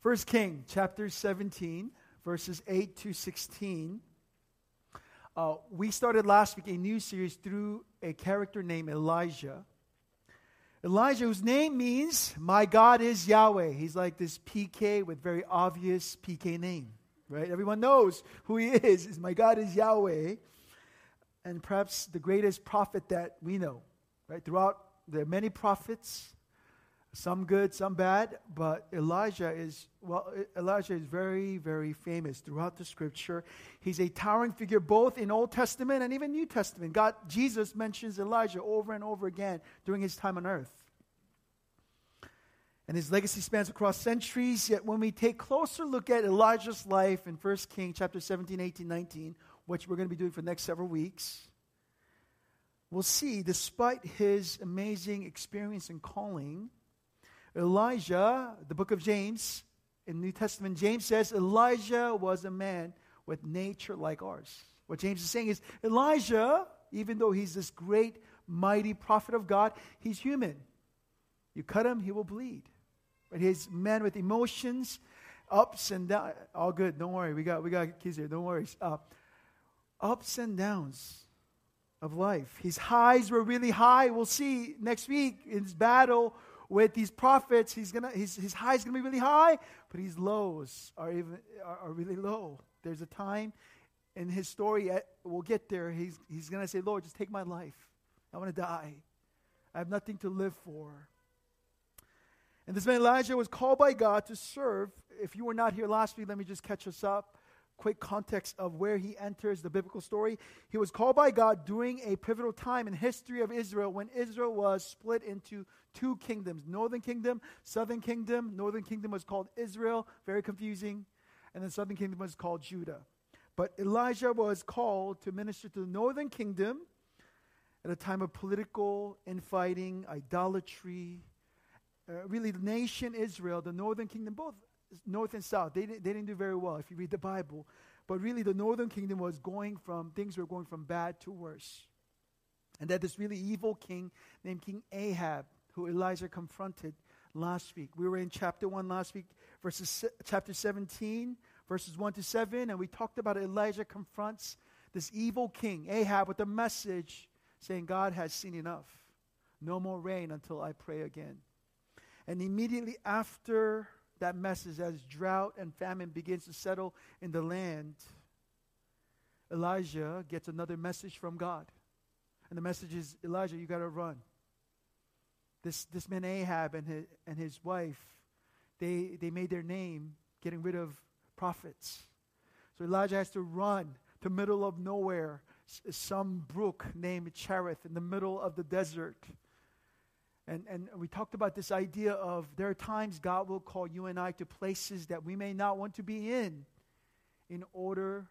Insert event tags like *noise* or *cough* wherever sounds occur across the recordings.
First King chapter 17, verses 8 to 16. Uh, we started last week a new series through a character named Elijah. Elijah, whose name means my God is Yahweh. He's like this PK with very obvious PK name, right? Everyone knows who he is. Is my God is Yahweh, and perhaps the greatest prophet that we know, right? Throughout there are many prophets, some good, some bad, but Elijah is, well, Elijah is very, very famous throughout the scripture. He's a towering figure both in Old Testament and even New Testament. God, Jesus mentions Elijah over and over again during his time on earth. And his legacy spans across centuries, yet when we take closer look at Elijah's life in 1 King chapter 17, 18, 19, which we're going to be doing for the next several weeks, we'll see, despite his amazing experience and calling, Elijah, the book of James, in New Testament, James says Elijah was a man with nature like ours. What James is saying is Elijah, even though he's this great, mighty prophet of God, he's human. You cut him, he will bleed. But he's man with emotions, ups and downs. All good. Don't worry. We got we got kids here. Don't worry. Uh, ups and downs of life. His highs were really high. We'll see next week in his battle with these prophets, he's gonna, his, his high is going to be really high, but his lows are, even, are, are really low. There's a time in his story, we'll get there, he's, he's going to say, Lord, just take my life. I want to die. I have nothing to live for. And this man Elijah was called by God to serve. If you were not here last week, let me just catch us up quick context of where he enters the biblical story. He was called by God during a pivotal time in history of Israel when Israel was split into two kingdoms, northern kingdom, southern kingdom. Northern kingdom was called Israel, very confusing, and the southern kingdom was called Judah. But Elijah was called to minister to the northern kingdom at a time of political infighting, idolatry. Uh, really, the nation Israel, the northern kingdom, both north and south, they, didn't, they didn't do very well if you read the Bible. But really, the northern kingdom was going from, things were going from bad to worse. And that this really evil king named King Ahab, who Elijah confronted last week. We were in chapter 1 last week, verses chapter 17, verses 1 to 7, and we talked about Elijah confronts this evil king, Ahab, with a message saying, God has seen enough. No more rain until I pray again. And immediately after that message as drought and famine begins to settle in the land, Elijah gets another message from God. And the message is Elijah, you got to run. This, this man Ahab and his, and his wife, they, they made their name getting rid of prophets. So Elijah has to run to middle of nowhere, some brook named Cherith in the middle of the desert. And, and we talked about this idea of there are times God will call you and I to places that we may not want to be in in order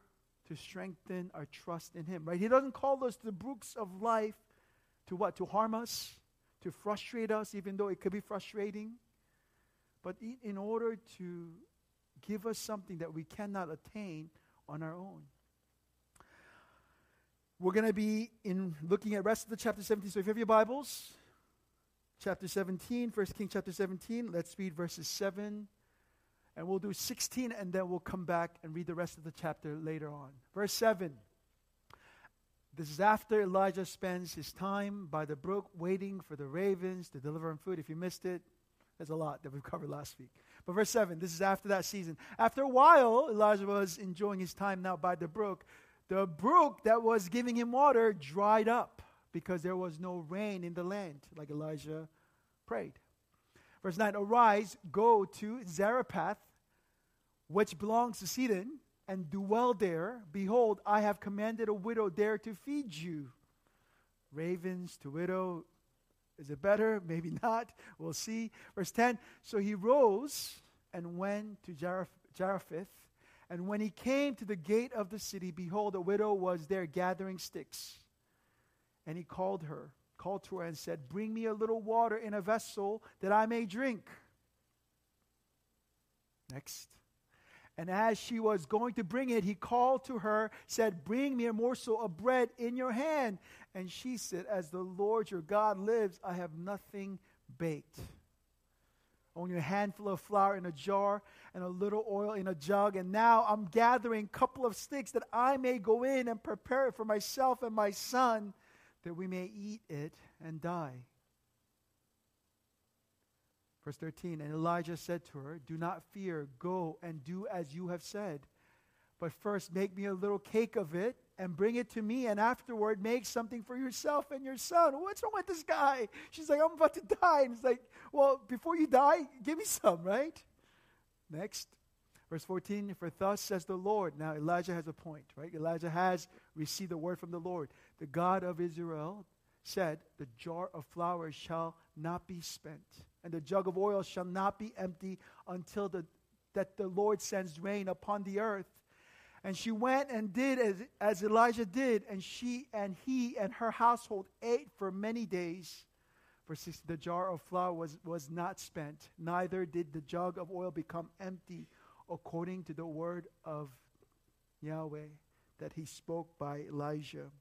to strengthen our trust in Him, right? He doesn't call us to the brooks of life to what? To harm us, to frustrate us, even though it could be frustrating, but in order to give us something that we cannot attain on our own. We're going to be in looking at rest of the chapter 17. So if you have your Bibles, chapter 17, 1 King chapter 17. Let's read verses 7 and we'll do 16 and then we'll come back and read the rest of the chapter later on. Verse 7. This is after Elijah spends his time by the brook waiting for the ravens to deliver him food. If you missed it, there's a lot that we've covered last week. But verse 7, this is after that season. After a while, Elijah was enjoying his time now by the brook. The brook that was giving him water dried up because there was no rain in the land, like Elijah prayed. Verse 9 Arise, go to Zarephath, which belongs to Sidon, and dwell there. Behold, I have commanded a widow there to feed you. Ravens to widow, is it better? *laughs* Maybe not. We'll see. Verse 10 So he rose and went to Zarephath. And when he came to the gate of the city, behold, a widow was there gathering sticks. And he called her, called to her and said, Bring me a little water in a vessel that I may drink. Next. And as she was going to bring it, he called to her, said, Bring me a morsel of bread in your hand. And she said, As the Lord your God lives, I have nothing baked, only a handful of flour in a jar and a little oil in a jug. And now I'm gathering a couple of sticks that I may go in and prepare it for myself and my son, that we may eat it and die. Verse 13 And Elijah said to her, Do not fear, go and do as you have said. But first, make me a little cake of it and bring it to me, and afterward, make something for yourself and your son. What's wrong with this guy? She's like, I'm about to die. And he's like, Well, before you die, give me some, right? Next, verse 14 For thus says the Lord. Now, Elijah has a point, right? Elijah has received the word from the Lord. The God of Israel said, The jar of flour shall not be spent, and the jug of oil shall not be empty until the, that the Lord sends rain upon the earth. And she went and did as, as Elijah did, and she and he and her household ate for many days. For the jar of flour was, was not spent, neither did the jug of oil become empty, according to the word of Yahweh that he spoke by Elijah.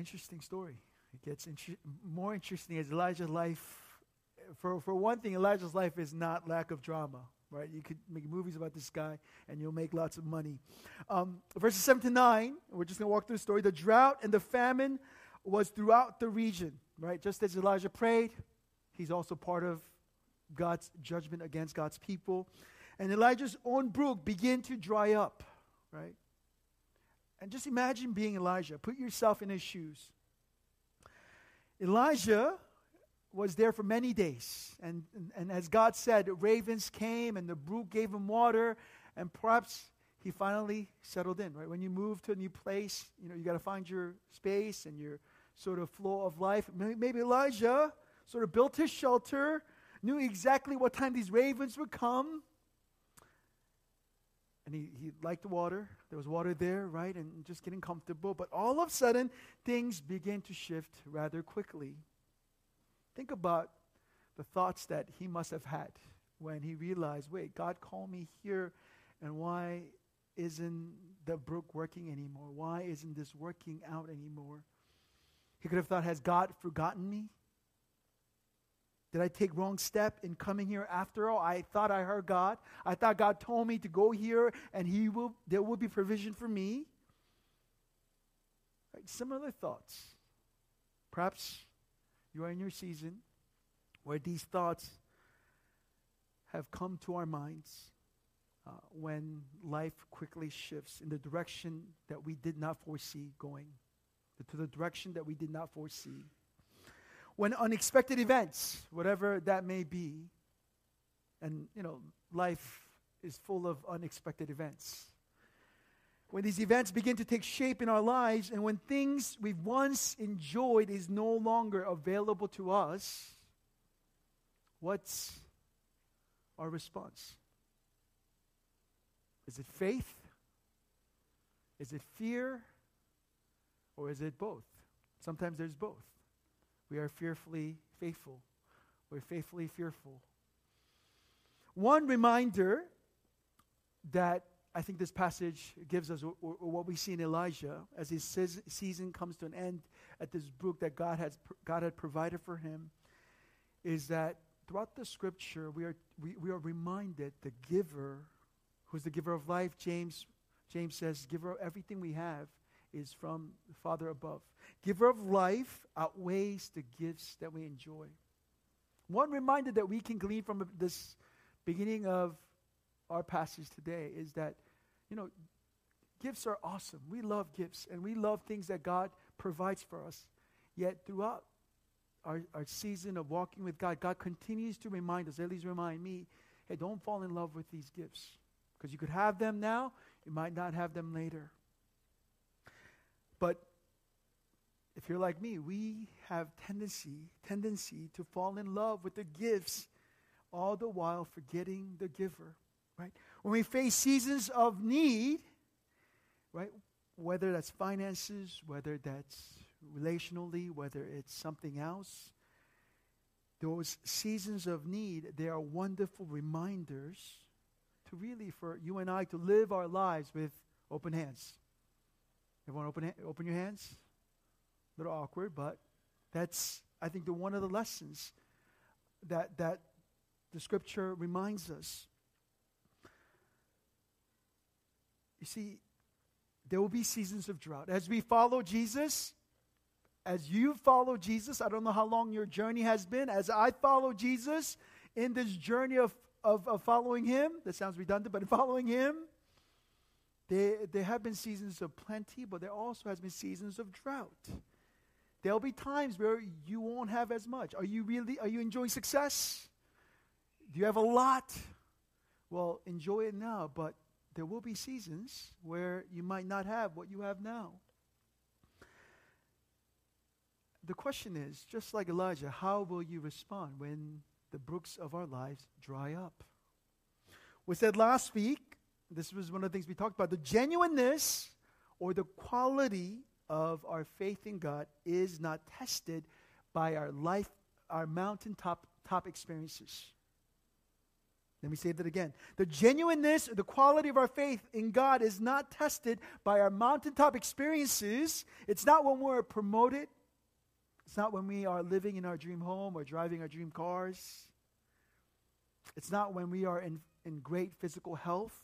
Interesting story. It gets inter- more interesting as Elijah's life. For, for one thing, Elijah's life is not lack of drama right? You could make movies about this guy and you'll make lots of money. Um, verses 7 to 9, we're just going to walk through the story. The drought and the famine was throughout the region, right? Just as Elijah prayed, he's also part of God's judgment against God's people. And Elijah's own brook began to dry up, right? And just imagine being Elijah. Put yourself in his shoes. Elijah was there for many days. And, and, and, as God said, ravens came and the brook gave him water, and perhaps he finally settled in, right? When you move to a new place, you know, you got to find your space and your sort of flow of life. Maybe Elijah sort of built his shelter, knew exactly what time these ravens would come. And he, he liked the water. There was water there, right? And just getting comfortable. But all of a sudden, things began to shift rather quickly. Think about the thoughts that he must have had when he realized, wait, God called me here, and why isn't the brook working anymore? Why isn't this working out anymore? He could have thought, has God forgotten me? Did I take wrong step in coming here after all? I thought I heard God. I thought God told me to go here and he will there will be provision for me. Right? Similar thoughts. Perhaps you are in your season where these thoughts have come to our minds uh, when life quickly shifts in the direction that we did not foresee going, to the direction that we did not foresee. When unexpected events, whatever that may be, and you know, life is full of unexpected events when these events begin to take shape in our lives and when things we've once enjoyed is no longer available to us, what's our response? Is it faith? Is it fear? Or is it both? Sometimes there's both. We are fearfully faithful. We're faithfully fearful. One reminder that I think this passage gives us or what we see in Elijah as his season comes to an end at this brook that God, has, God had provided for him is that throughout the scripture we are, we, we are reminded the giver, who's the giver of life, James, James says, giver of everything we have is from the Father above. Giver of life outweighs the gifts that we enjoy. One reminder that we can glean from this beginning of our passage today is that, you know, gifts are awesome. We love gifts and we love things that God provides for us. Yet throughout our, our season of walking with God, God continues to remind us, at least remind me, hey, don't fall in love with these gifts. Because you could have them now, you might not have them later. But if you're like me, we have tendency, tendency to fall in love with the gifts, all the while forgetting the giver right? When we face seasons of need, right? Whether that's finances, whether that's relationally, whether it's something else, those seasons of need, they are wonderful reminders to really, for you and I to live our lives with open hands. Everyone open, open your hands? A little awkward, but that's, I think, the one of the lessons that, that the scripture reminds us. You see, there will be seasons of drought. As we follow Jesus, as you follow Jesus, I don't know how long your journey has been. As I follow Jesus in this journey of, of, of following Him, that sounds redundant, but following Him, there, there have been seasons of plenty, but there also has been seasons of drought. There'll be times where you won't have as much. Are you really are you enjoying success? Do you have a lot? Well, enjoy it now, but there will be seasons where you might not have what you have now. The question is, just like Elijah, how will you respond when the brooks of our lives dry up? We said last week, this was one of the things we talked about, the genuineness or the quality of our faith in God is not tested by our life, our mountaintop top experiences. Let me say that again. The genuineness, or the quality of our faith in God is not tested by our mountaintop experiences. It's not when we're promoted. It's not when we are living in our dream home or driving our dream cars. It's not when we are in, in great physical health.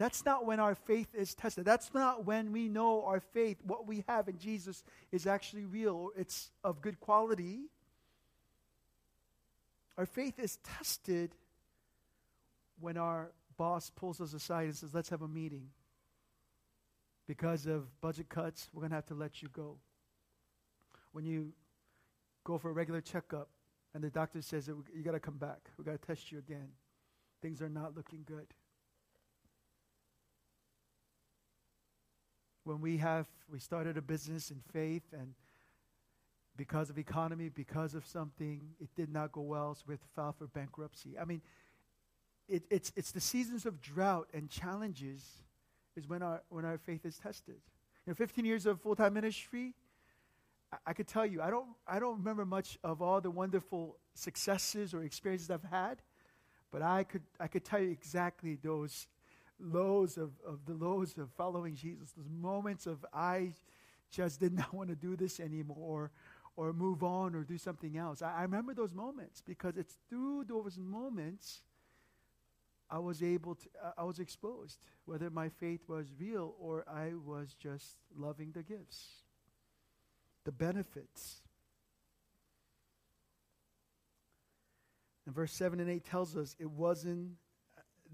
That's not when our faith is tested. That's not when we know our faith, what we have in Jesus, is actually real, it's of good quality. Our faith is tested when our boss pulls us aside and says, Let's have a meeting. Because of budget cuts, we're going to have to let you go. When you go for a regular checkup and the doctor says, You got to come back, we got to test you again. Things are not looking good. When we have we started a business in faith and because of economy because of something it did not go well so we have to file for bankruptcy. I mean it, it's, it's the seasons of drought and challenges is when our when our faith is tested. In 15 years of full-time ministry I, I could tell you i don't i don't remember much of all the wonderful successes or experiences i've had but i could i could tell you exactly those lows of, of the lows of following Jesus, those moments of I just did not *laughs* want to do this anymore or move on or do something else. I, I remember those moments because it's through those moments I was able to, uh, I was exposed, whether my faith was real or I was just loving the gifts, the benefits. And verse 7 and 8 tells us it wasn't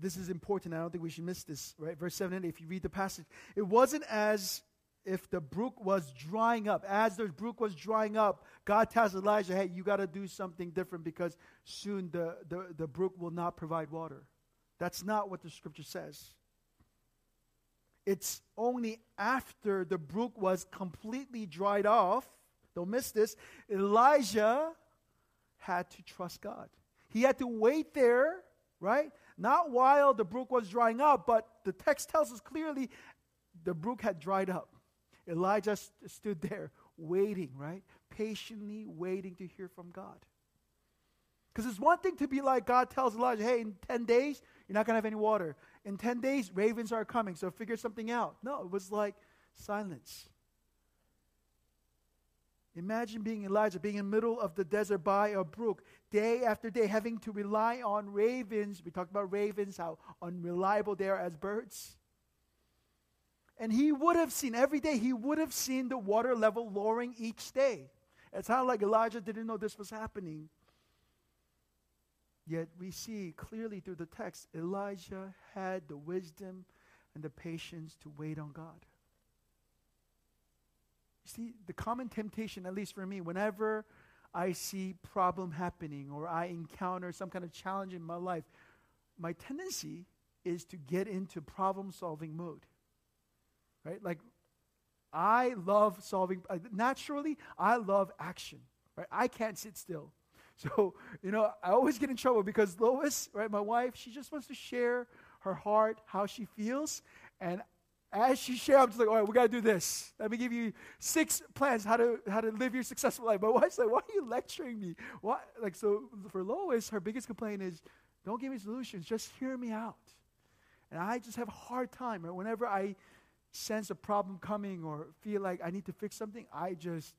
this is important. I don't think we should miss this, right? Verse 7 and 8, if you read the passage, it wasn't as if the brook was drying up. As the brook was drying up, God tells Elijah, hey, you got to do something different because soon the, the, the brook will not provide water. That's not what the scripture says. It's only after the brook was completely dried off, don't miss this, Elijah had to trust God. He had to wait there, right? Not while the brook was drying up, but the text tells us clearly the brook had dried up. Elijah st- stood there waiting, right? Patiently waiting to hear from God. Because it's one thing to be like God tells Elijah, hey, in 10 days, you're not going to have any water. In 10 days, ravens are coming, so figure something out. No, it was like silence. Imagine being Elijah, being in the middle of the desert by a brook, day after day, having to rely on ravens. We talked about ravens, how unreliable they are as birds. And he would have seen, every day, he would have seen the water level lowering each day. It's not like Elijah didn't know this was happening. Yet we see clearly through the text, Elijah had the wisdom and the patience to wait on God. See, the common temptation, at least for me, whenever I see problem happening or I encounter some kind of challenge in my life, my tendency is to get into problem solving mode. Right? Like, I love solving, uh, naturally, I love action. Right? I can't sit still. *laughs* So, you know, I always get in trouble because Lois, right, my wife, she just wants to share her heart, how she feels. And as she shared, I'm just like, all right, we got to do this. Let me give you six plans how to how to live your successful life. My *laughs* wife's like, why are you lecturing me? Why? Like, so for Lois, her biggest complaint is, don't give me solutions, just hear me out. And I just have a hard time. Right? Whenever I sense a problem coming or feel like I need to fix something, I just,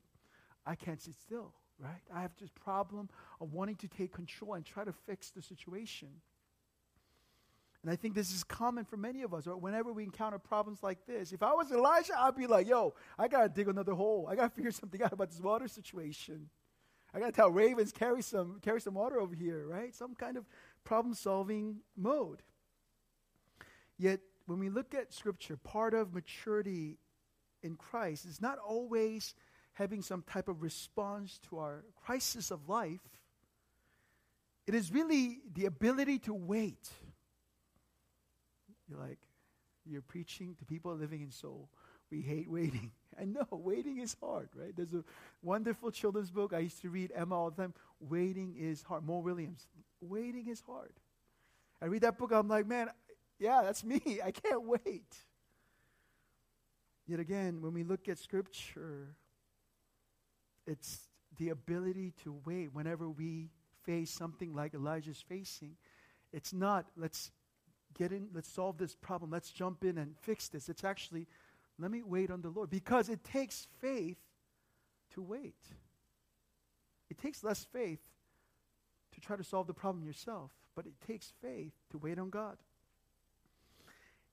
I can't sit still. right? I have this problem of wanting to take control and try to fix the situation. And I think this is common for many of us. Or whenever we encounter problems like this, if I was Elijah, I'd be like, yo, I got to dig another hole. I got to *laughs* figure something out about this water situation. I got to tell ravens, carry some, carry some water over here, right? Some kind of problem solving mode. Yet, when we look at Scripture, part of maturity in Christ is not always having some type of response to our crisis of life. It is really the ability to wait. You're like, you're preaching to people living in Seoul. We hate waiting. *laughs* I know, waiting is hard, right? There's a wonderful children's book I used to read, Emma, all the time. Waiting is hard. Mo Willems. Waiting is hard. I read that book, I'm like, man, yeah, that's me. *laughs* I can't wait. Yet again, when we look at Scripture, it's the ability to wait whenever we face something like Elijah's facing. It's not, let's get in, let's solve this problem, let's jump in and fix this. It's actually, let me wait on the Lord. Because it takes faith to wait. It takes less faith to try to solve the problem yourself, but it takes faith to wait on God.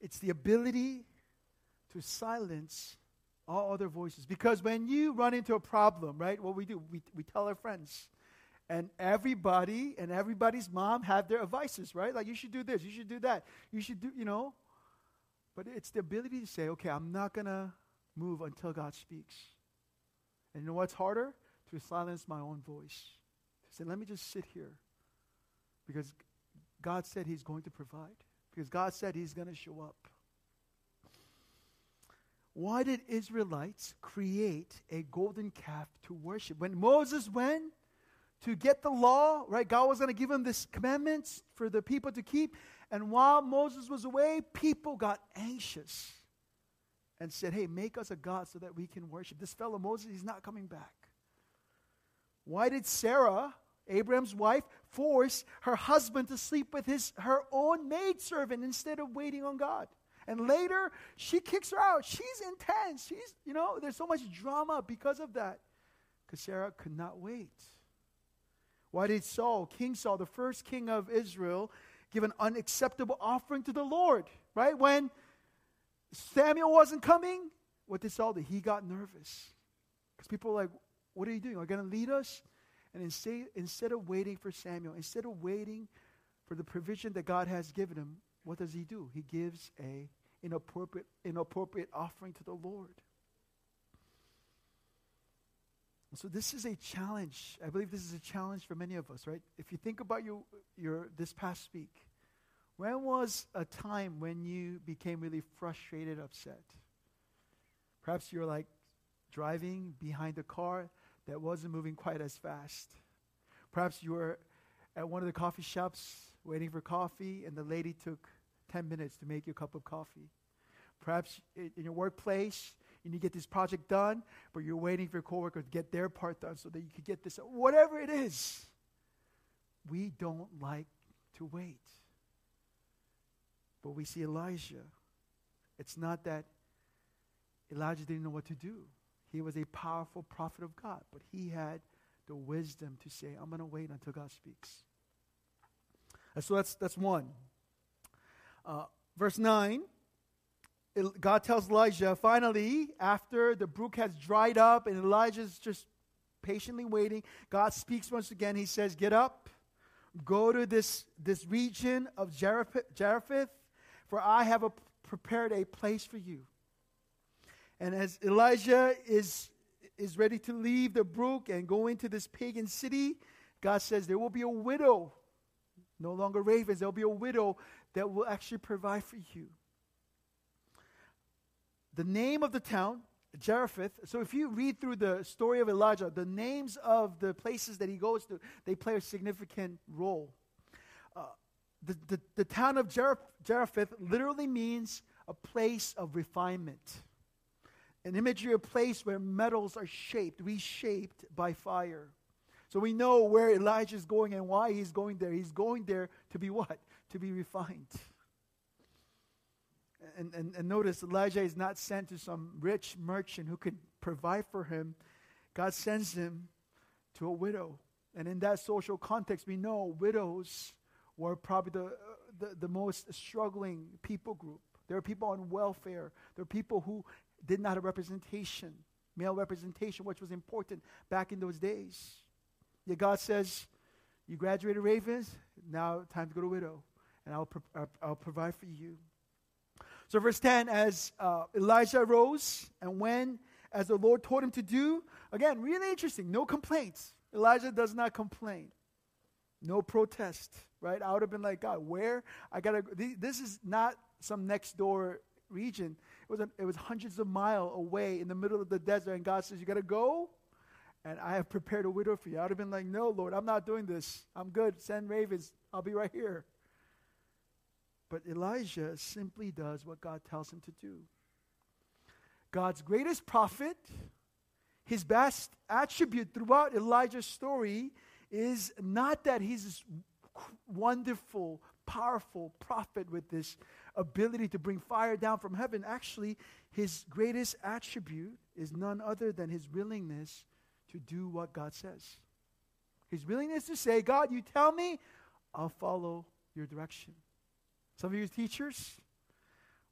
It's the ability to silence all other voices. Because when you run into a problem, right, what we do, we, we tell our friends. And everybody and everybody's mom have their advices, right? Like, you should do this, you should do that, you should do, you know. But it's the ability to say, okay, I'm not to move until God speaks. And you know what's harder? To silence my own voice. To say, let me just sit here. Because God said He's going to provide. Because God said He's going to show up. Why did Israelites create a golden calf to worship? When Moses went to get the law, right, God was going to give him this commandments for the people to keep. And while Moses was away, people got anxious and said, Hey, make us a God so that we can worship. This fellow Moses, he's not coming back. Why did Sarah, Abraham's wife, force her husband to sleep with his, her own maidservant instead of waiting on God? And later, she kicks her out. She's intense. She's, you know, there's so much drama because of that. Because Sarah could not wait. Why did Saul, King Saul, the first king of Israel, give an unacceptable offering to the Lord? Right? When Samuel wasn't coming, what did Saul do? He got nervous. Because people were like, What are you doing? Are you going to lead us? And instead, instead of waiting for Samuel, instead of waiting for the provision that God has given him, what does he do? He gives a inappropriate, inappropriate offering to the Lord. So this is a challenge. I believe this is a challenge for many of us, right? If you think about your, your this past week, when was a time when you became really frustrated, upset? Perhaps you're like driving behind a car that wasn't moving quite as fast. Perhaps you were at one of the coffee shops waiting for coffee, and the lady took 10 minutes to make you a cup of coffee. Perhaps in your workplace, you need to get this project done, but you're waiting for your coworker to get their part done so that you can get this. Whatever it is, we don't like to wait. But we see Elijah. It's not that Elijah didn't know what to do. He was a powerful prophet of God, but he had the wisdom to say, I'm going to wait until God speaks. And so that's, that's one. Uh, verse 9, God tells Elijah, finally, after the brook has dried up and Elijah's just patiently waiting, God speaks once again. He says, Get up, go to this, this region of Zarephath, for I have a, prepared a place for you. And as Elijah is, is ready to leave the brook and go into this pagan city, God says, There will be a widow no longer ravens. There'll be a widow that will actually provide for you. The name of the town, Zarephath. So if you read through the story of Elijah, the names of the places that he goes to, they play a significant role. Uh, the, the, the, town of Zarephath literally means a place of refinement. An imagery of a place where metals are shaped, reshaped by fire. So we know where Elijah is going and why he's going there. He's going there to be what? To be refined. And, and, and notice Elijah is not sent to some rich merchant who could provide for him. God sends him to a widow. And in that social context, we know widows were probably the, the, the most struggling people group. There are people on welfare. There are people who did not have representation, male representation, which was important back in those days. Yet God says, You graduated ravens, now time to go to widow, and I'll, pro- I'll provide for you. So, verse 10 as uh, Elijah rose and when, as the Lord told him to do, again, really interesting, no complaints. Elijah does not complain, no protest, right? I would have been like, God, where? I gotta, this is not some next door region. It was, it was hundreds of miles away in the middle of the desert, and God says, You gotta go, and I have prepared a widow for you. I would have been like, No, Lord, I'm not doing this. I'm good. Send ravens. I'll be right here. But Elijah simply does what God tells him to do. God's greatest prophet, his best attribute throughout Elijah's story is not that he's this wonderful, powerful prophet with this ability to bring fire down from heaven. Actually, his greatest attribute is none other than his willingness to do what God says. His willingness to say, God, you tell me, I'll follow your direction. Some of you teachers,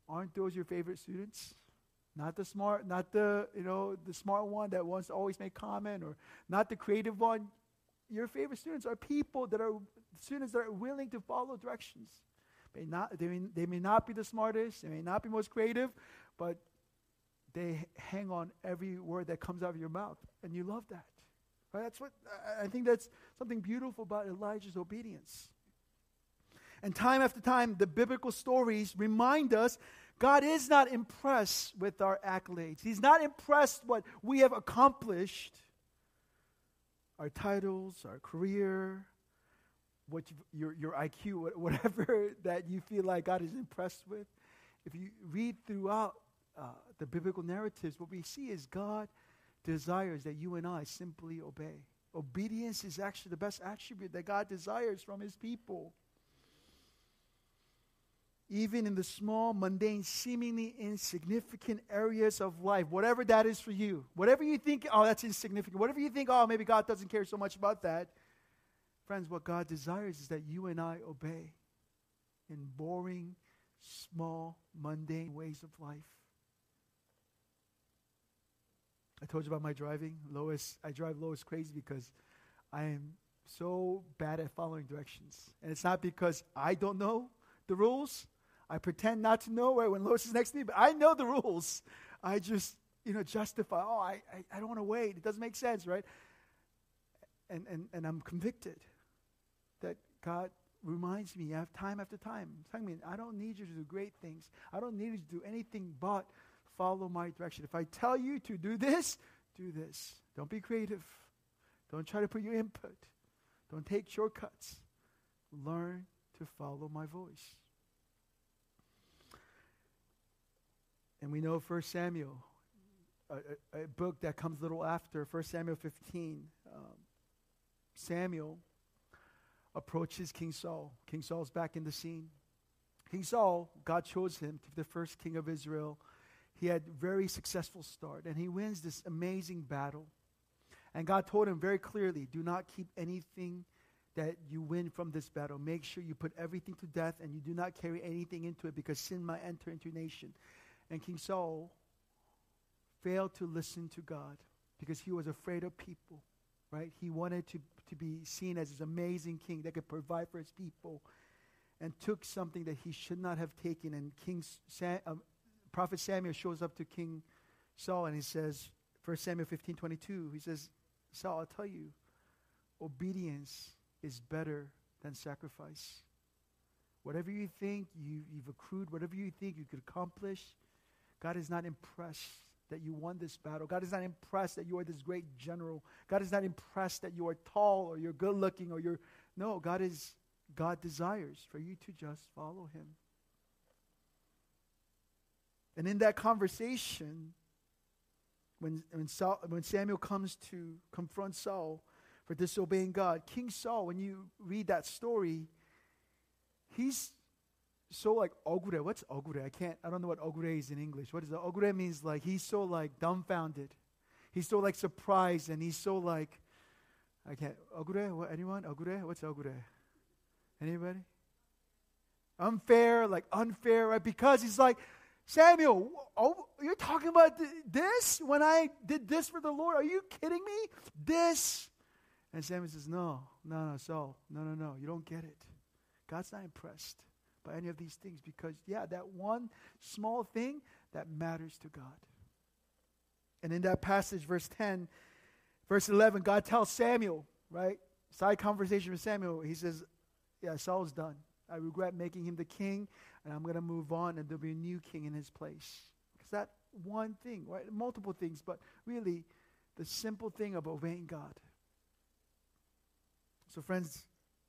aren't those your favorite students? Not the smart, not the, you know, the smart one that wants to always make comment or not the creative one. Your favorite students are people that are students that are willing to follow directions. May not, they, may, they may not be the smartest, they may not be most creative, but they hang on every word that comes out of your mouth. And you love that. Right? That's what I think that's something beautiful about Elijah's obedience. And time after time, the biblical stories remind us God is not impressed with our accolades. He's not impressed with what we have accomplished, our titles, our career, what your, your IQ, whatever *laughs* that you feel like God is impressed with. If you read throughout uh, the biblical narratives, what we see is God desires that you and I simply obey. Obedience is actually the best attribute that God desires from his people even in the small, mundane, seemingly insignificant areas of life, whatever that is for you, whatever you think, oh, that's insignificant, whatever you think, oh, maybe God doesn't care so much about that, friends, what God desires is that you and I obey in boring, small, mundane ways of life. I told you about my driving. Lois, I drive Lois crazy because I am so bad at following directions. And it's not because I don't know the rules. I pretend not to know right when Lois is next to me, but I know the rules. I just, you know, justify, oh, I, I, I don't want to wait. It doesn't make sense, right? And, and, and I'm convicted that God reminds me time after time, telling me, I don't need you to do great things. I don't need you to do anything but follow my direction. If I tell you to do this, do this. Don't be creative. Don't try to put your input. Don't take shortcuts. Learn to follow my voice. And we know 1 Samuel, a, a, a, book that comes a little after 1 Samuel 15. Um, Samuel approaches King Saul. King Saul's back in the scene. King Saul, God chose him to be the first king of Israel. He had very successful start, and he wins this amazing battle. And God told him very clearly, do not keep anything that you win from this battle. Make sure you put everything to death and you do not carry anything into it because sin might enter into your nation. And King Saul failed to listen to God because he was afraid of people, right? He wanted to, to be seen as this amazing king that could provide for his people and took something that he should not have taken. And King Sam, uh, Prophet Samuel shows up to King Saul and he says, 1 Samuel 15 22, he says, Saul, I'll tell you, obedience is better than sacrifice. Whatever you think you, you've accrued, whatever you think you could accomplish, God is not impressed that you won this battle. God is not impressed that you are this great general. God is not impressed that you are tall or you're good looking or you're. No, God is. God desires for you to just follow Him. And in that conversation, when, when, Saul, when Samuel comes to confront Saul for disobeying God, King Saul, when you read that story, he's so like ogure. What's ogure? I can't. I don't know what ogure is in English. What is that? Ogure means like he's so like dumbfounded. He's so like surprised, and he's so like I can't. Ogure? What, anyone? Ogure? What's ogure? Anybody? Unfair, like unfair, right? Because he's like, Samuel, oh, you're talking about th- this when I did this for the Lord? Are you kidding me? This. And Samuel says, No, no, no, Saul, no, no, no, you don't get it. God's not impressed by any of these things because, yeah, that one small thing that matters to God. And in that passage, verse 10, verse 11, God tells Samuel, right? Side conversation with Samuel. He says, Yeah, Saul's done. I regret making him the king, and I'm going to move on, and there'll be a new king in his place. Because that one thing, right? Multiple things, but really the simple thing of obeying God. So, friends,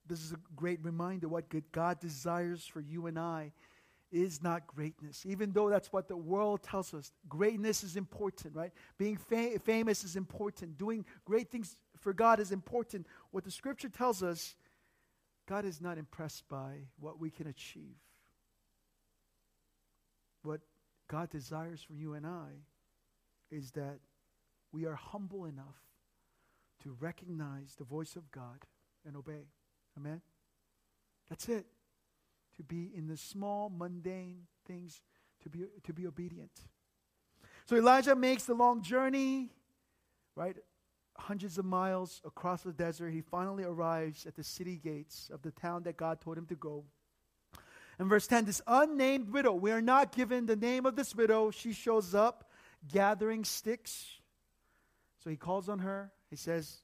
this is a great reminder what God desires for you and I is not greatness. Even though that's what the world tells us, greatness is important, right? Being fa- famous is important. Doing great things for God is important. What the scripture tells us God is not impressed by what we can achieve. What God desires for you and I is that we are humble enough to recognize the voice of God and obey. Amen? That's it. To be in the small, mundane things, to be, to be obedient. So Elijah makes the long journey, right? hundreds of miles across the desert, he finally arrives at the city gates of the town that God told him to go. In verse 10, this unnamed widow, we are not given the name of this widow. She shows up gathering sticks. So he calls on her. He says,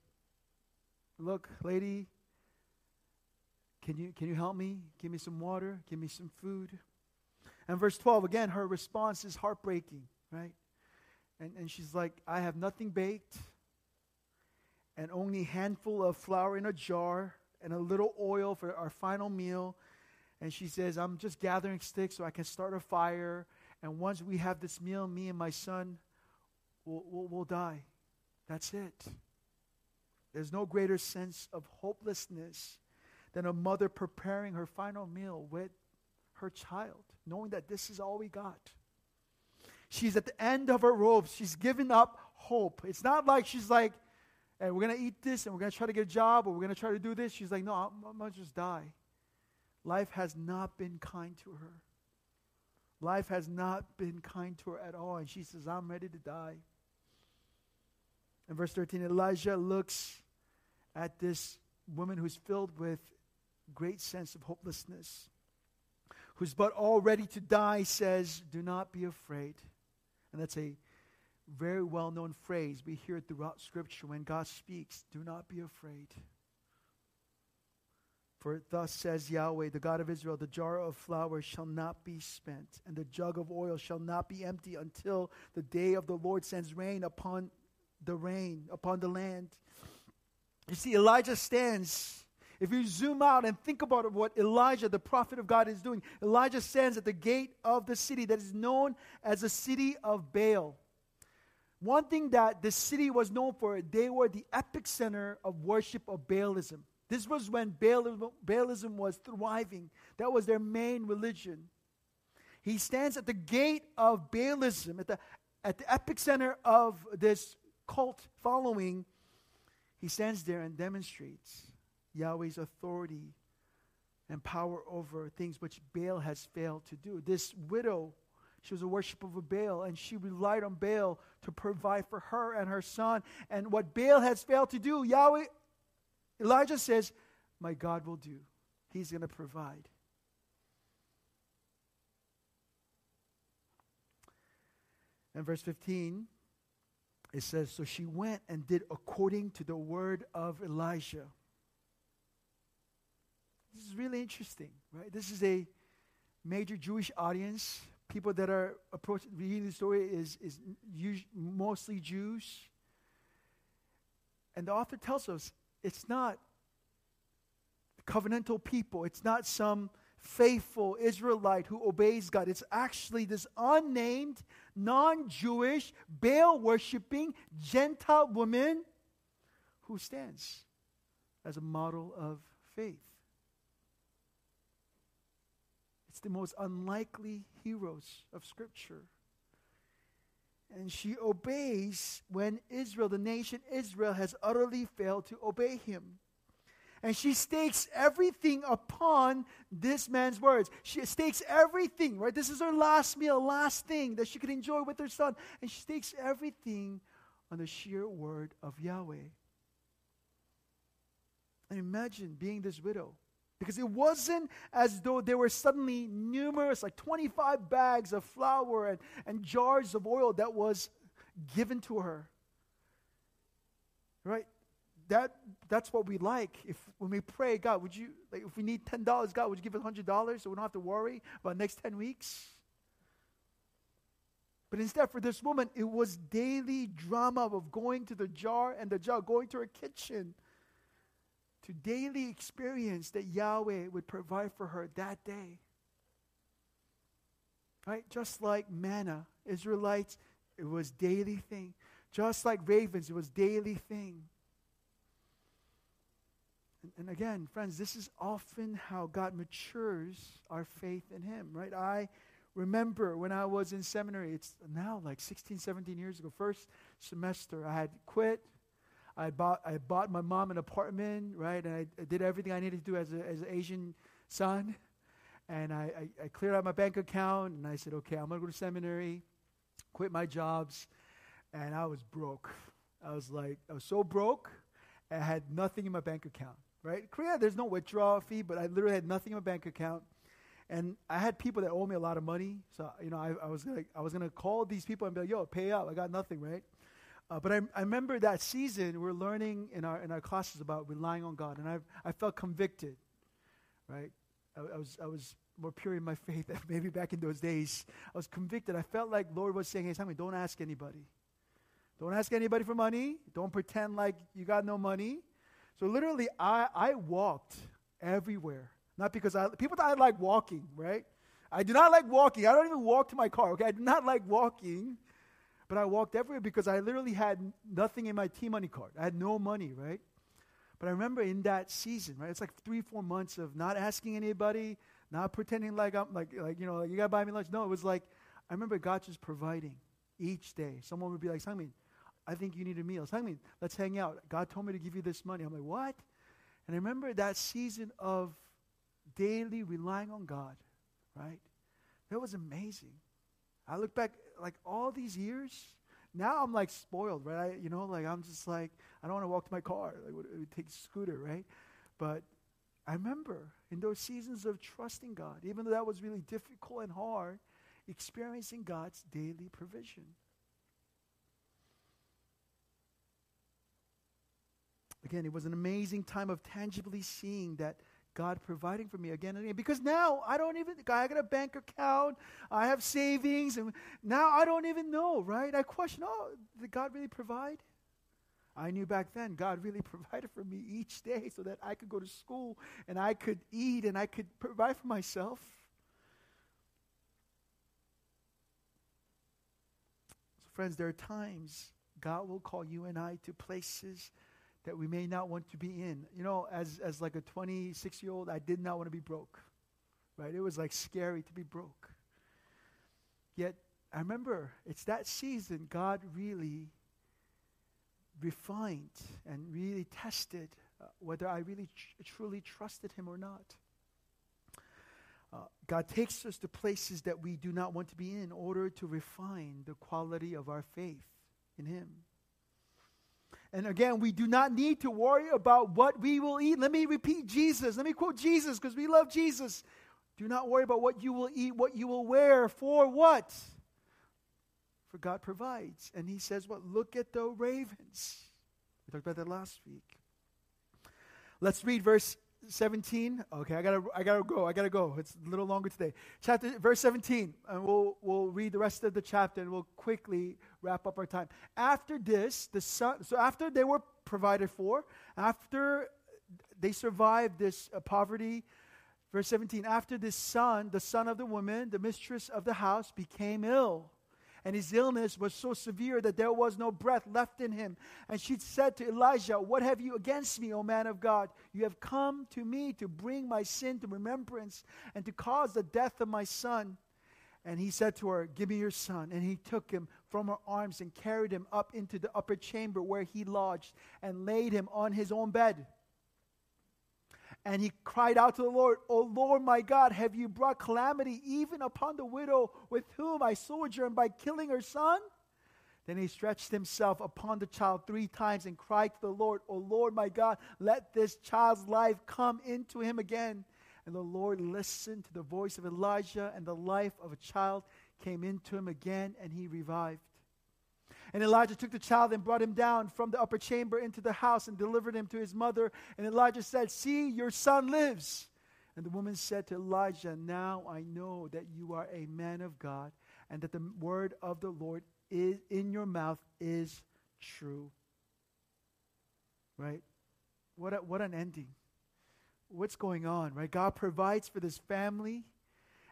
Look, lady, can you, can you help me? Give me some water. Give me some food. And verse 12, again, her response is heartbreaking, right? And, and she's like, I have nothing baked and only handful of flour in a jar and a little oil for our final meal. And she says, I'm just gathering sticks so I can start a fire. And once we have this meal, me and my son will will will die. That's it. There's no greater sense of hopelessness than a mother preparing her final meal with her child, knowing that this is all we got. She's at the end of her rope. She's given up hope. It's not like she's like, and we're going to eat this and we're going to try to get a job or we're going to try to do this. She's like, no, I'm, I'm going to just die. Life has not been kind to her. Life has not been kind to her at all. And she says, I'm ready to die. In verse 13, Elijah looks at this woman who's filled with great sense of hopelessness, who's but all ready to die, says, Do not be afraid. And that's a very well known phrase. We hear it throughout Scripture when God speaks do not be afraid. For thus says Yahweh, the God of Israel, the jar of flour shall not be spent, and the jug of oil shall not be empty until the day of the Lord sends rain upon the rain, upon the land. You see, Elijah stands. If you zoom out and think about what Elijah, the prophet of God, is doing, Elijah stands at the gate of the city that is known as the city of Baal. One thing that the city was known for, they were the epic center of worship of Baalism. This was when Baalism, was thriving. That was their main religion. He stands at the gate of Baalism, at the, at the epic center of this cult following. He stands there and demonstrates Yahweh's authority and power over things which Baal has failed to do. This widow she was a worshiper of Baal, and she relied on Baal to provide for her and her son. And what Baal has failed to do, Yahweh, Elijah says, My God will do. He's going to provide. And verse 15, it says, So she went and did according to the word of Elijah. This is really interesting, right? This is a major Jewish audience people that are approaching reading the story is, is mostly Jews. And the author tells us it's not covenantal people, it's not some faithful Israelite who obeys God. It's actually this unnamed, non Jewish, Baal worshiping Gentile woman who stands as a model of faith. It's the most unlikely heroes of Scripture. And she obeys when Israel, the nation Israel, has utterly failed to obey him. And she stakes everything upon this man's words. She stakes everything, right? This is her last meal, last thing that she could enjoy with her son. And she stakes everything on the sheer word of Yahweh. And imagine being this widow. Because it wasn't as though there were suddenly numerous, like 25 bags of flour and, and jars of oil that was given to her. Right? That, that's what we like. If when we pray, God, would you like if we need ten dollars, God, would you give us hundred dollars so we don't have to worry about next ten weeks? But instead, for this woman, it was daily drama of going to the jar and the jar, going to her kitchen, to daily experience that Yahweh would provide for her that day. Right? Just like manna, Israelites, it was daily thing. Just like ravens, it was daily thing. And, and again, friends, this is often how God matures our faith in Him, right? I remember when I was in seminary, it's now like 16, 17 years ago, first semester, I had quit I bought, I bought my mom an apartment, right? And I, I did everything I needed to do as, a, as an Asian son. And I, I, I cleared out my bank account and I said, okay, I'm going to go to seminary, quit my jobs. And I was broke. I was like, I was so broke, I had nothing in my bank account, right? Korea, there's no withdrawal fee, but I literally had nothing in my bank account. And I had people that owe me a lot of money. So, you know, I, I was like, I was going to call these people and be like, yo, pay up. I got nothing, right? Uh, but I, I remember that season, we are learning in our, in our classes about relying on God, and I, I felt convicted, right? I, I, was, I was more pure in my *laughs* faith maybe back in those days. I was convicted. I felt like Lord was saying, hey, Simon, don't ask anybody. Don't ask anybody for money. Don't pretend like you got no money. So literally, I, I walked everywhere. Not because I, people thought I like walking, right? I do not like walking. I don't even walk to my car, okay? I do not like walking. But I walked everywhere because I literally had nothing in my T money card. I had no money, right? But I remember in that season, right? It's like three, four months of not asking anybody, not pretending like I'm like, like you know, like you gotta buy me lunch. No, it was like I remember God just providing each day. Someone would be like, Sangmin, I think you need a meal. Sangmin, let's hang out. God told me to give you this money. I'm like, what? And I remember that season of daily relying on God, right? That was amazing. I look back like all these years, now I'm like spoiled, right? I, you know, like I'm just like I don't want to walk to my car. Like it would take a scooter, right? But I remember in those seasons of trusting God, even though that was really difficult and hard, experiencing God's daily provision. Again, it was an amazing time of tangibly seeing that God providing for me again and again. Because now I don't even, I got a bank account, I have savings, and now I don't even know, right? I question, oh, did God really provide? I knew back then God really *laughs* provided for me each day so that I could go to school and I could eat and I could provide for myself. So, friends, there are times God will call you and I to places that we may not want to be in. You know, as, as like a 26 year old, I did not want to be broke, right? It was like scary to be broke. Yet, I remember it's that season God really refined and really tested uh, whether I really tr- truly trusted Him or not. Uh, God takes us to places that we do not want to be in, in order to refine the quality of our faith in Him. And again, we do not need to worry about what we will eat. Let me repeat Jesus. Let me quote Jesus because we love Jesus. Do not worry about what you will eat, what you will wear. For what? For God provides. And He says, What? Look at the ravens. We talked about that last week. Let's read verse 17. Okay, I gotta, I gotta go. I gotta go. It's a little longer today. Chapter, verse 17, and we'll, we'll read the rest of the chapter, and we'll quickly wrap up our time. After this, the son. So after they were provided for, after they survived this uh, poverty, verse 17. After this son, the son of the woman, the mistress of the house, became ill and his illness was so severe that there was no breath left in him. And she said to Elijah, What have you against me, O man of God? You have come to me to bring my sin to remembrance and to cause the death of my son. And he said to her, Give me your son. And he took him from her arms and carried him up into the upper chamber where he lodged and laid him on his own bed. And he cried out to the Lord, O Lord my God, have you brought calamity even upon the widow with whom I sojourn by killing her son? Then he stretched himself upon the child three times and cried to the Lord, O Lord my God, let this child's life come into him again. And the Lord listened to the voice of Elijah, and the life of a child came into him again, and he revived. And Elijah took the child and brought him down from the upper chamber into the house and delivered him to his mother. And Elijah said, See, your son lives. And the woman said to Elijah, Now I know that you are a man of God, and that the word of the Lord is in your mouth is true. Right? What, a, what an ending what's going on, right? God provides for this family,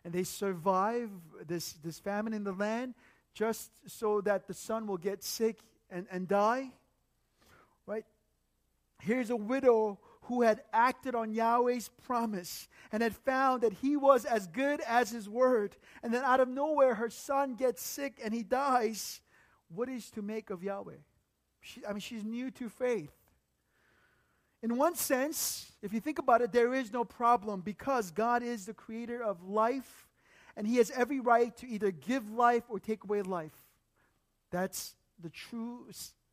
and they survive this, this famine in the land just so that the son will get sick and, and die, right? Here's a widow who had acted on Yahweh's promise and had found that he was as good as his word. And then out of nowhere, her son gets sick and he dies. What is to make of Yahweh? She, I mean, she's new to faith. In one sense, if you think about it, there is no problem because God is the creator of life and He has every right to either give life or take away life. That's the true,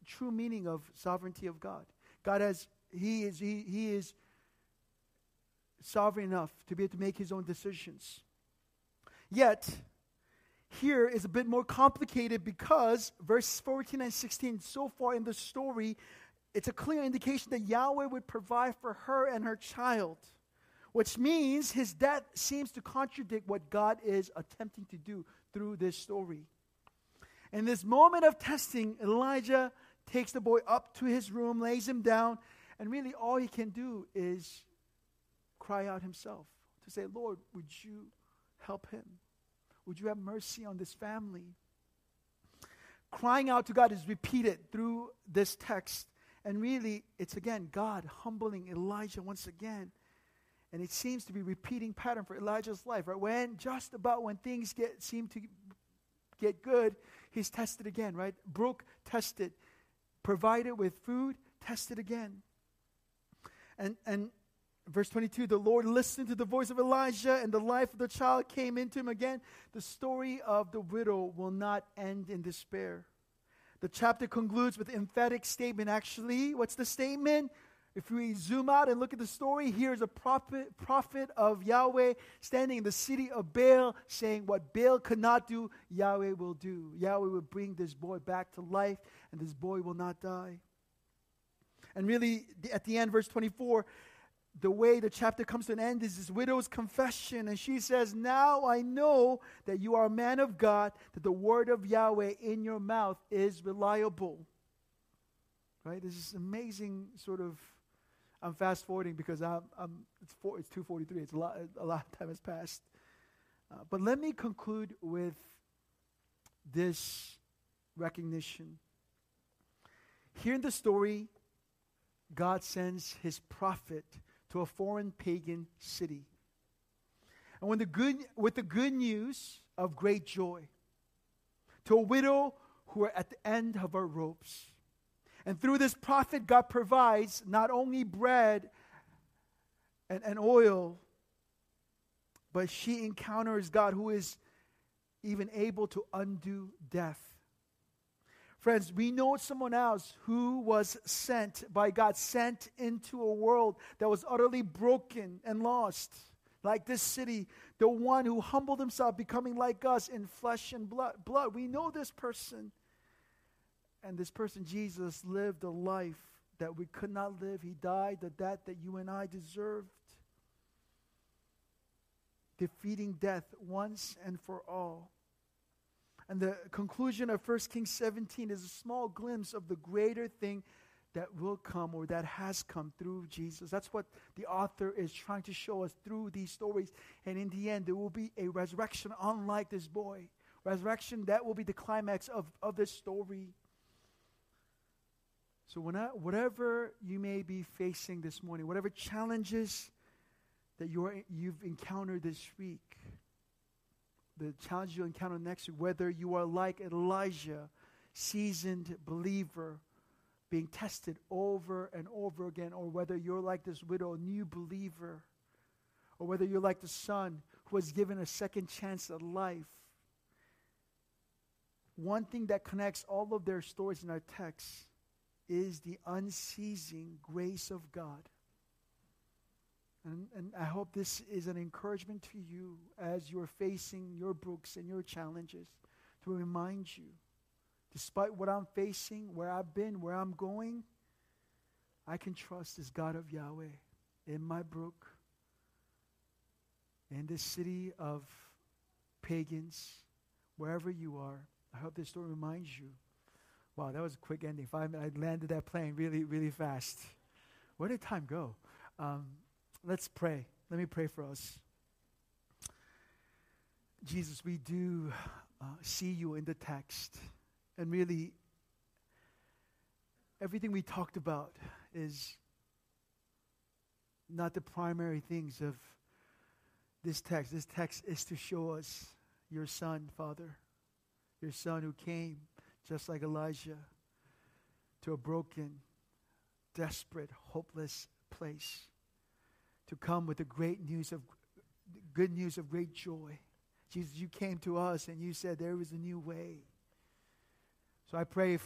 true meaning of sovereignty of God. God has, He is, he, he is sovereign enough to be able to make His own decisions. Yet, here is a bit more complicated because verses 14 and 16, so far in the story, it's a clear indication that Yahweh would provide for her and her child, which means his death seems to contradict what God is attempting to do through this story. In this moment of testing, Elijah takes the boy up to his room, lays him down, and really all he can do is cry out himself to say, Lord, would you help him? Would you have mercy on this family? Crying out to God is repeated through this text. And really, it's again God humbling Elijah once again. And it seems to be repeating pattern for Elijah's life, right? When just about when things get seem to get good, he's tested again, right? Broke, tested, provided with food, tested again. And and verse 22, the Lord listened to the voice of Elijah, and the life of the child came into him again. The story of the widow will not end in despair. The chapter concludes with emphatic statement. Actually, what's the statement? If we zoom out and look at the story, here's a prophet, prophet of Yahweh standing in the city of Baal saying, What Baal could not do, Yahweh will do. Yahweh will bring this boy back to life, and this boy will not die. And really, at the end, verse 24, the way the chapter comes to an end is this widow's confession. And she says, Now I know that you are a man of God, that the word of Yahweh in your mouth is reliable. Right? This is amazing sort of. I'm fast forwarding because I'm, I'm, it's, four, it's 2.43. It's a lot, a lot of time has passed. Uh, but let me conclude with this recognition. Here in the story, God sends his prophet to a foreign pagan city. And when the good, with the good news of great joy to a widow who are at the end of her ropes. And through this prophet, God provides not only bread and, and oil, but she encounters God who is even able to undo death. Friends, we know someone else who was sent by God, sent into a world that was utterly broken and lost. Like this city, the one who humbled himself, becoming like us in flesh and blood. blood. We know this person. And this person, Jesus, lived a life that we could not live. He died the death that you and I deserved, defeating death once and for all. And the conclusion of 1 Kings 17 is a small glimpse of the greater thing that will come or that has come through Jesus. That's what the author is trying to show us through these stories. And in the end, there will be a resurrection unlike this boy. Resurrection, that will be the climax of, of this story. So, when I, whatever you may be facing this morning, whatever challenges that you're, you've encountered this week, the challenge you'll encounter next week, whether you are like Elijah, seasoned believer, being tested over and over again, or whether you're like this widow, new believer, or whether you're like the son who was given a second chance at life. One thing that connects all of their stories in our text is the unceasing grace of God. And, and I hope this is an encouragement to you as you're facing your brooks and your challenges to remind you, despite what I'm facing, where I've been, where I'm going, I can trust this God of Yahweh in my brook, in this city of pagans, wherever you are. I hope this story reminds you. Wow, that was a quick ending. Five minutes. I landed that plane really, really fast. Where did time go? Um, Let's pray. Let me pray for us. Jesus, we do uh, see you in the text. And really, everything we talked about is not the primary things of this text. This text is to show us your son, Father, your son who came just like Elijah to a broken, desperate, hopeless place to come with the great news of good news of great joy. Jesus, you came to us and you said there is a new way. So I pray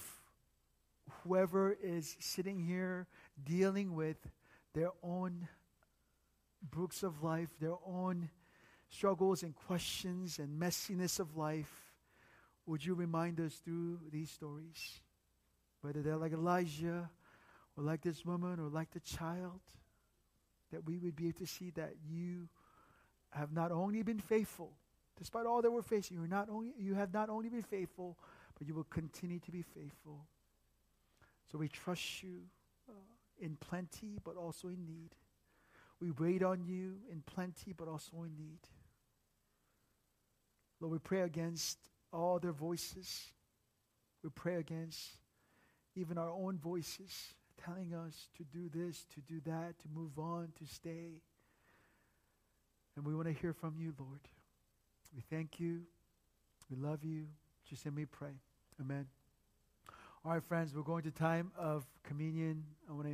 whoever is sitting here dealing with their own brooks of life, their own struggles and questions and messiness of life, would you remind us through these stories? Whether they're like Elijah or like this woman or like the child that we would be able to see that you have not only been faithful, despite all that we're facing, you're not only, you have not only been faithful, but you will continue to be faithful. So we trust you uh, in plenty, but also in need. We wait on you in plenty, but also in need. Lord, we pray against all their voices. We pray against even our own voices telling us to do this, to do that, to move on, to stay. And we want to hear from you, Lord. We thank you. We love you. Just let me pray. Amen. All right, friends, we're going to time of communion. I want to